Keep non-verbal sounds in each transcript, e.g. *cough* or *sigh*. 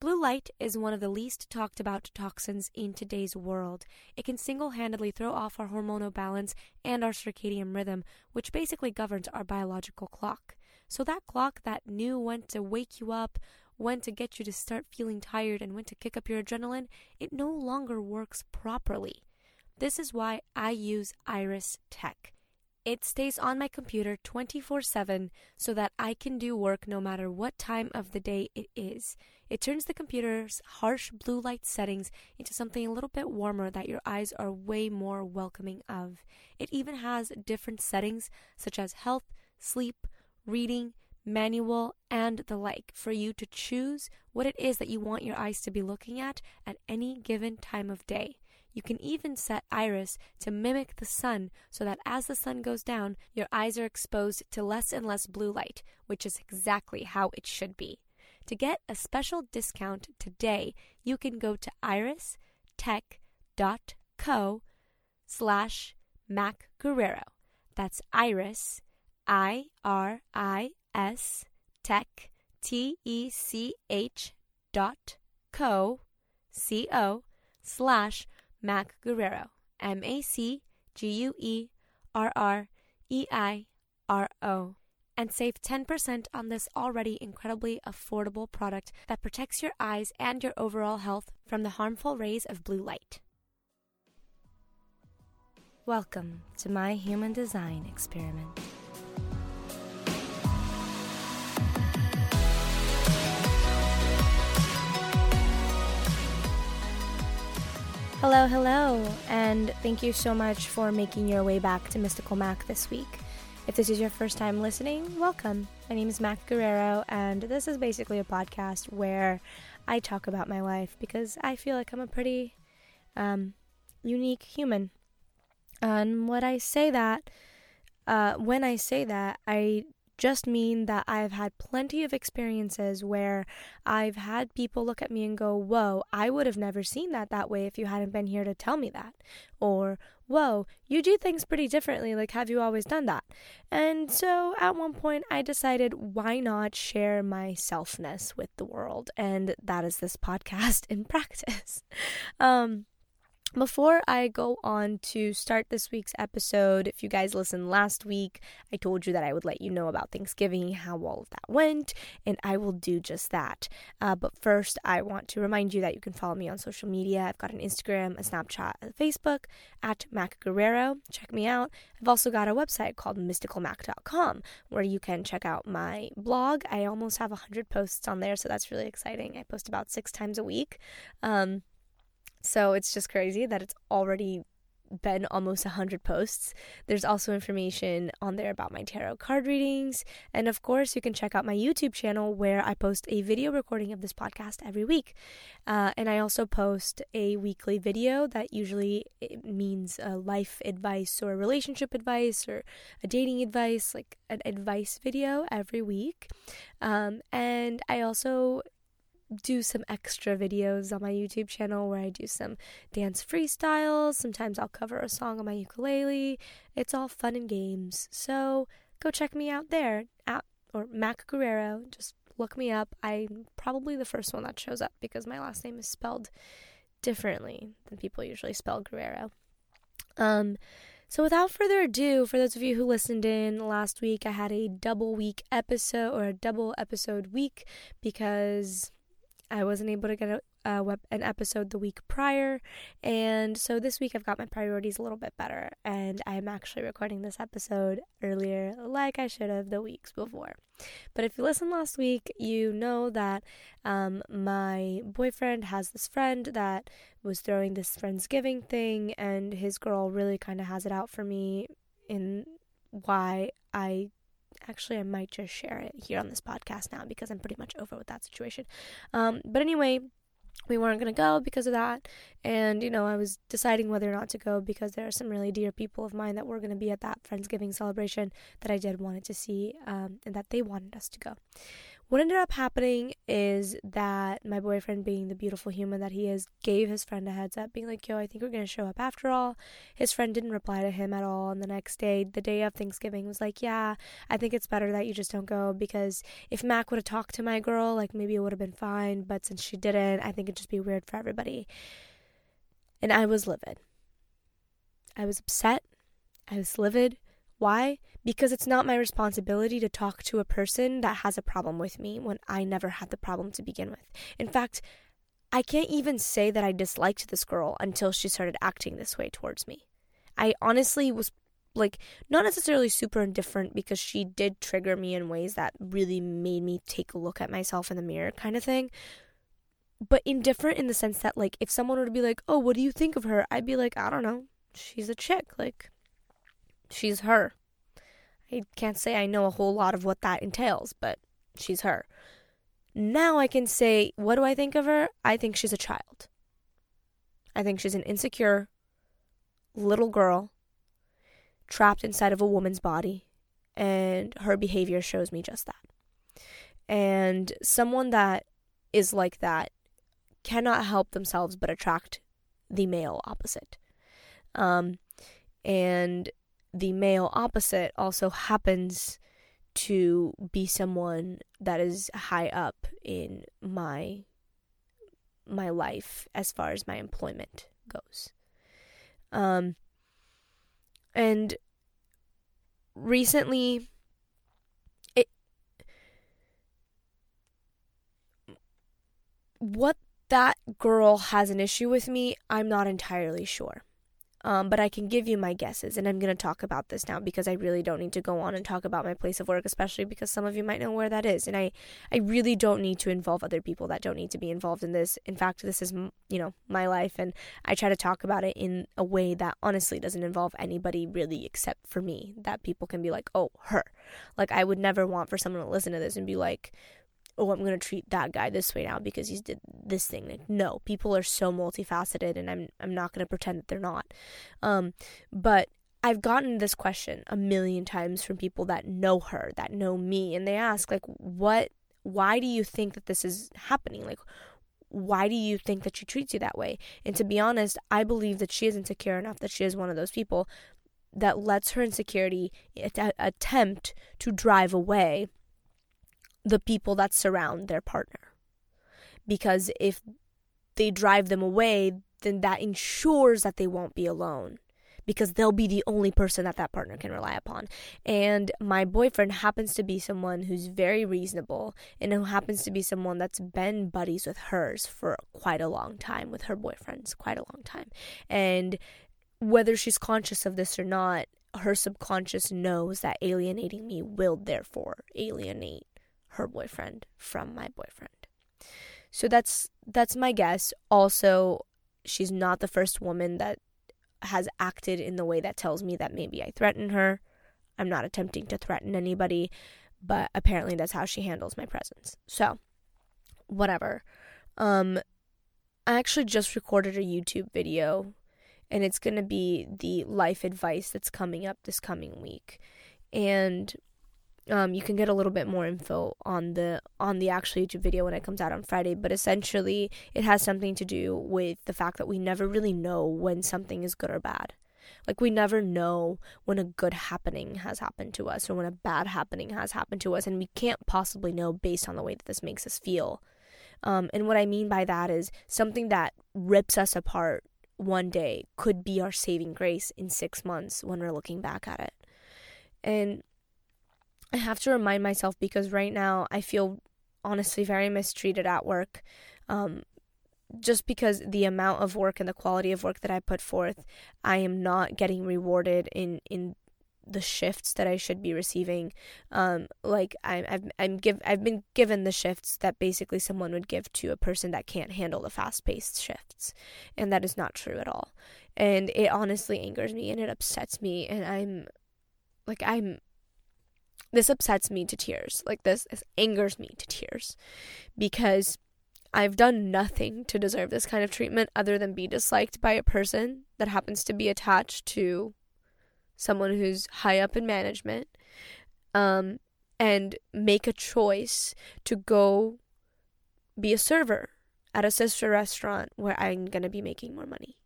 Blue light is one of the least talked about toxins in today's world. It can single handedly throw off our hormonal balance and our circadian rhythm, which basically governs our biological clock. So, that clock that knew when to wake you up, when to get you to start feeling tired, and when to kick up your adrenaline, it no longer works properly. This is why I use Iris Tech. It stays on my computer 24 7 so that I can do work no matter what time of the day it is. It turns the computer's harsh blue light settings into something a little bit warmer that your eyes are way more welcoming of. It even has different settings such as health, sleep, reading, manual, and the like for you to choose what it is that you want your eyes to be looking at at any given time of day. You can even set iris to mimic the sun so that as the sun goes down, your eyes are exposed to less and less blue light, which is exactly how it should be. To get a special discount today, you can go to iristech.co slash Mac Guerreiro. That's iris, I R I S, tech, T E C H dot co, C O, slash Mac Guerreiro, M A C G U E R R E I R O, and save 10% on this already incredibly affordable product that protects your eyes and your overall health from the harmful rays of blue light. Welcome to my human design experiment. Hello, hello, and thank you so much for making your way back to Mystical Mac this week. If this is your first time listening, welcome. My name is Mac Guerreiro, and this is basically a podcast where I talk about my life because I feel like I'm a pretty um, unique human. And what I say that, uh, when I say that, I just mean that I've had plenty of experiences where I've had people look at me and go, Whoa, I would have never seen that that way if you hadn't been here to tell me that. Or, Whoa, you do things pretty differently. Like, have you always done that? And so at one point, I decided, why not share my selfness with the world? And that is this podcast in *laughs* practice. um, before I go on to start this week's episode, if you guys listened last week, I told you that I would let you know about Thanksgiving, how all of that went, and I will do just that. Uh, but first, I want to remind you that you can follow me on social media. I've got an Instagram, a Snapchat, a Facebook at Mac Guerreiro. Check me out. I've also got a website called mysticalmac.com where you can check out my blog. I almost have 100 posts on there, so that's really exciting. I post about six times a week. Um, so it's just crazy that it's already been almost 100 posts. There's also information on there about my tarot card readings. And of course, you can check out my YouTube channel where I post a video recording of this podcast every week. Uh, and I also post a weekly video that usually means a life advice or relationship advice or a dating advice, like an advice video every week. Um, and I also do some extra videos on my YouTube channel where I do some dance freestyles. Sometimes I'll cover a song on my ukulele. It's all fun and games. So go check me out there at or Mac Guerreiro. Just look me up. I'm probably the first one that shows up because my last name is spelled differently than people usually spell Guerrero. Um so without further ado, for those of you who listened in last week, I had a double week episode or a double episode week because I wasn't able to get a, a web, an episode the week prior, and so this week I've got my priorities a little bit better, and I'm actually recording this episode earlier, like I should have the weeks before. But if you listened last week, you know that um, my boyfriend has this friend that was throwing this Friendsgiving thing, and his girl really kind of has it out for me in why I actually I might just share it here on this podcast now because I'm pretty much over with that situation. Um, but anyway, we weren't going to go because of that. And, you know, I was deciding whether or not to go because there are some really dear people of mine that were going to be at that Friendsgiving celebration that I did wanted to see um, and that they wanted us to go. What ended up happening is that my boyfriend, being the beautiful human that he is, gave his friend a heads up, being like, yo, I think we're going to show up after all. His friend didn't reply to him at all. And the next day, the day of Thanksgiving, was like, yeah, I think it's better that you just don't go because if Mac would have talked to my girl, like maybe it would have been fine. But since she didn't, I think it'd just be weird for everybody. And I was livid. I was upset. I was livid. Why? Because it's not my responsibility to talk to a person that has a problem with me when I never had the problem to begin with. In fact, I can't even say that I disliked this girl until she started acting this way towards me. I honestly was like not necessarily super indifferent because she did trigger me in ways that really made me take a look at myself in the mirror kind of thing. But indifferent in the sense that like if someone were to be like, "Oh, what do you think of her?" I'd be like, "I don't know. She's a chick. Like she's her. I can't say I know a whole lot of what that entails, but she's her. Now I can say, what do I think of her? I think she's a child. I think she's an insecure little girl trapped inside of a woman's body, and her behavior shows me just that. And someone that is like that cannot help themselves but attract the male opposite. Um, and the male opposite also happens to be someone that is high up in my my life as far as my employment goes. Um and recently it what that girl has an issue with me, I'm not entirely sure. Um, but I can give you my guesses, and I'm going to talk about this now because I really don't need to go on and talk about my place of work, especially because some of you might know where that is, and I, I really don't need to involve other people that don't need to be involved in this. In fact, this is you know my life, and I try to talk about it in a way that honestly doesn't involve anybody really except for me. That people can be like, oh, her. Like I would never want for someone to listen to this and be like, oh, I'm going to treat that guy this way now because he's did this thing. Like, no, people are so multifaceted, and I'm I'm not going to pretend that they're not. Um, but I've gotten this question a million times from people that know her, that know me, and they ask like, what? Why do you think that this is happening? Like, why do you think that she treats you that way? And to be honest, I believe that she is insecure enough that she is one of those people that lets her insecurity attempt to drive away the people that surround their partner. Because if they drive them away, then that ensures that they won't be alone because they'll be the only person that that partner can rely upon. And my boyfriend happens to be someone who's very reasonable and who happens to be someone that's been buddies with hers for quite a long time, with her boyfriends, quite a long time. And whether she's conscious of this or not, her subconscious knows that alienating me will therefore alienate her boyfriend from my boyfriend. So that's that's my guess. Also, she's not the first woman that has acted in the way that tells me that maybe I threaten her. I'm not attempting to threaten anybody, but apparently that's how she handles my presence. So, whatever. Um I actually just recorded a YouTube video and it's going to be the life advice that's coming up this coming week. And um, you can get a little bit more info on the on the actual YouTube video when it comes out on Friday. But essentially, it has something to do with the fact that we never really know when something is good or bad. Like we never know when a good happening has happened to us or when a bad happening has happened to us, and we can't possibly know based on the way that this makes us feel. Um, and what I mean by that is something that rips us apart one day could be our saving grace in six months when we're looking back at it. And I have to remind myself because right now I feel honestly very mistreated at work. Um, just because the amount of work and the quality of work that I put forth, I am not getting rewarded in in the shifts that I should be receiving. Um, like I, I've I'm give I've been given the shifts that basically someone would give to a person that can't handle the fast paced shifts, and that is not true at all. And it honestly angers me and it upsets me, and I'm like I'm this upsets me to tears. Like this, this angers me to tears because I've done nothing to deserve this kind of treatment other than be disliked by a person that happens to be attached to someone who's high up in management. Um, and make a choice to go be a server at a sister restaurant where I'm going to be making more money.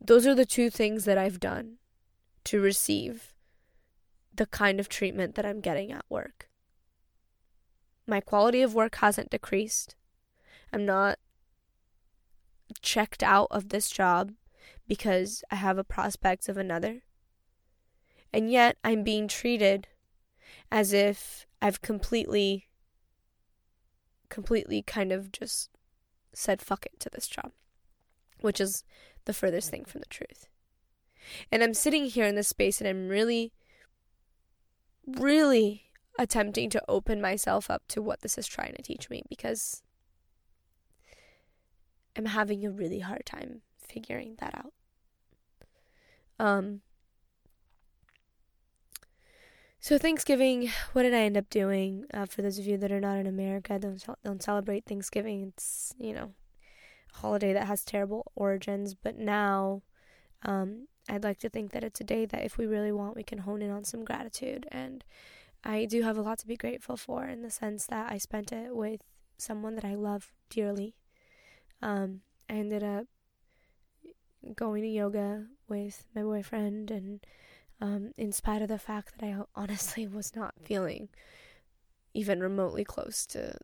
Those are the two things that I've done to receive the kind of treatment that I'm getting at work. My quality of work hasn't decreased. I'm not checked out of this job because I have a prospect of another. And yet I'm being treated as if I've completely, completely kind of just said fuck it to this job, which is the furthest thing from the truth. And I'm sitting here in this space and I'm really, really attempting to open myself up to what this is trying to teach me because I'm having a really hard time figuring that out. Um so Thanksgiving, what did I end up doing? Uh, for those of you that are not in America, don't don't celebrate Thanksgiving. It's you know, a holiday that has terrible origins. But now, um, I'd like to think that it's a day that if we really want, we can hone in on some gratitude. And I do have a lot to be grateful for in the sense that I spent it with someone that I love dearly. Um, I ended up going to yoga with my boyfriend and um, in spite of the fact that I *laughs* honestly was not feeling even remotely close to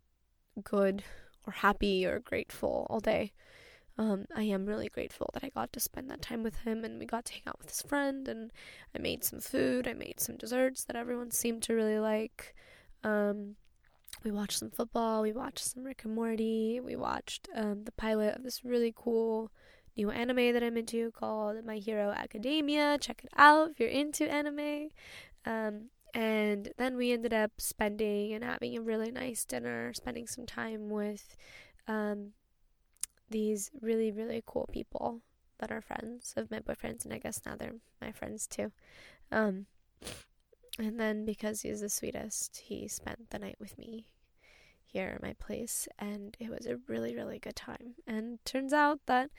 good or happy or grateful all day. Um, I am really grateful that I got to spend that time with him and we got to hang out with his friend and I made some food, I made some desserts that everyone seemed to really like. Um, we watched some football, we watched some Rick and Morty, we watched um, the pilot of this really cool new anime that I'm into called My Hero Academia. Check it out if you're into anime. Um, and then we ended up spending and having a really nice dinner, spending some time with um, these really, really cool people that are friends of my boyfriends, and I guess now they're my friends too. Um, and then because he's the sweetest, he spent the night with me here at my place, and it was a really, really good time. And turns out that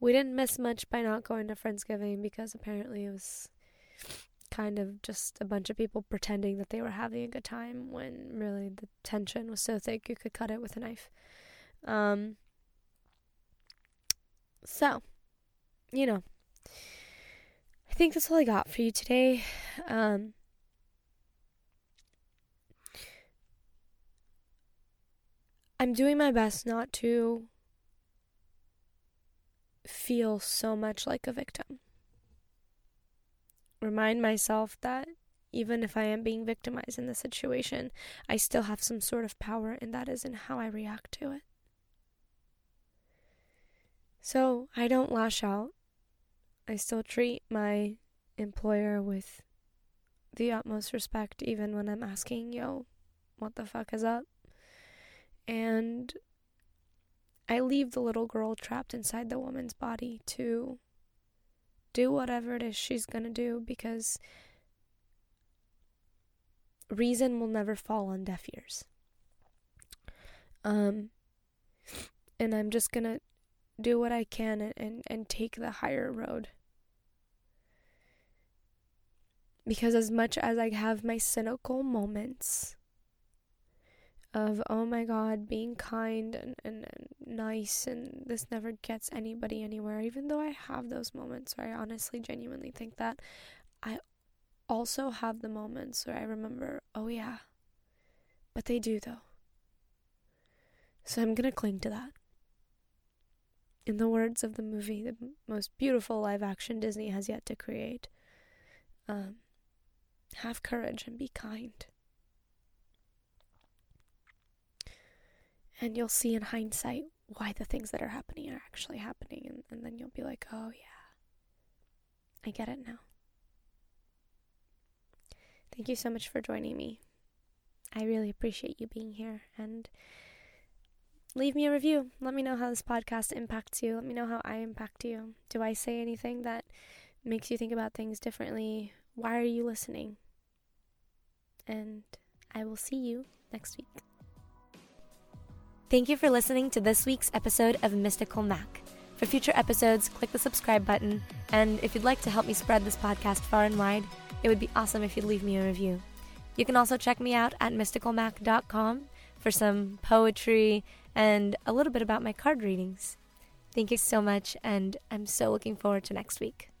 we didn't miss much by not going to Friendsgiving because apparently it was kind of just a bunch of people pretending that they were having a good time when really the tension was so thick you could cut it with a knife. Um, so, you know, I think that's all I got for you today. Um, I'm doing my best not to feel so much like a victim. Remind myself that even if I am being victimized in the situation, I still have some sort of power, and that is in how I react to it. So I don't lash out. I still treat my employer with the utmost respect, even when I'm asking, yo, what the fuck is up? And I leave the little girl trapped inside the woman's body to do whatever it is she's gonna do because reason will never fall on deaf ears. Um, and I'm just gonna do what I can and, and, and take the higher road. Because as much as I have my cynical moments, of oh my god being kind and, and, and, nice and this never gets anybody anywhere even though i have those moments where i honestly genuinely think that i also have the moments where i remember oh yeah but they do though so i'm gonna cling to that in the words of the movie the most beautiful live action disney has yet to create. Um, have courage and be kind. And you'll see in hindsight why the things that are happening are actually happening and, and then you'll be like oh yeah. I get it now. Thank you so much for joining me. I really appreciate you being here and leave me a review. Let me know how this podcast impacts you. Let me know how i impact you. Do i say anything that makes you think about things differently? Why are you listening? And i will see you next week. Thank you for listening to this week's episode of Mystical Mac. For future episodes, click the subscribe button, and if you'd like to help me spread this podcast far and wide, it would be awesome if you'd leave me a review. You can also check me out at mysticalmac.com for some poetry and a little bit about my card readings. Thank you so much, and I'm so looking forward to next week.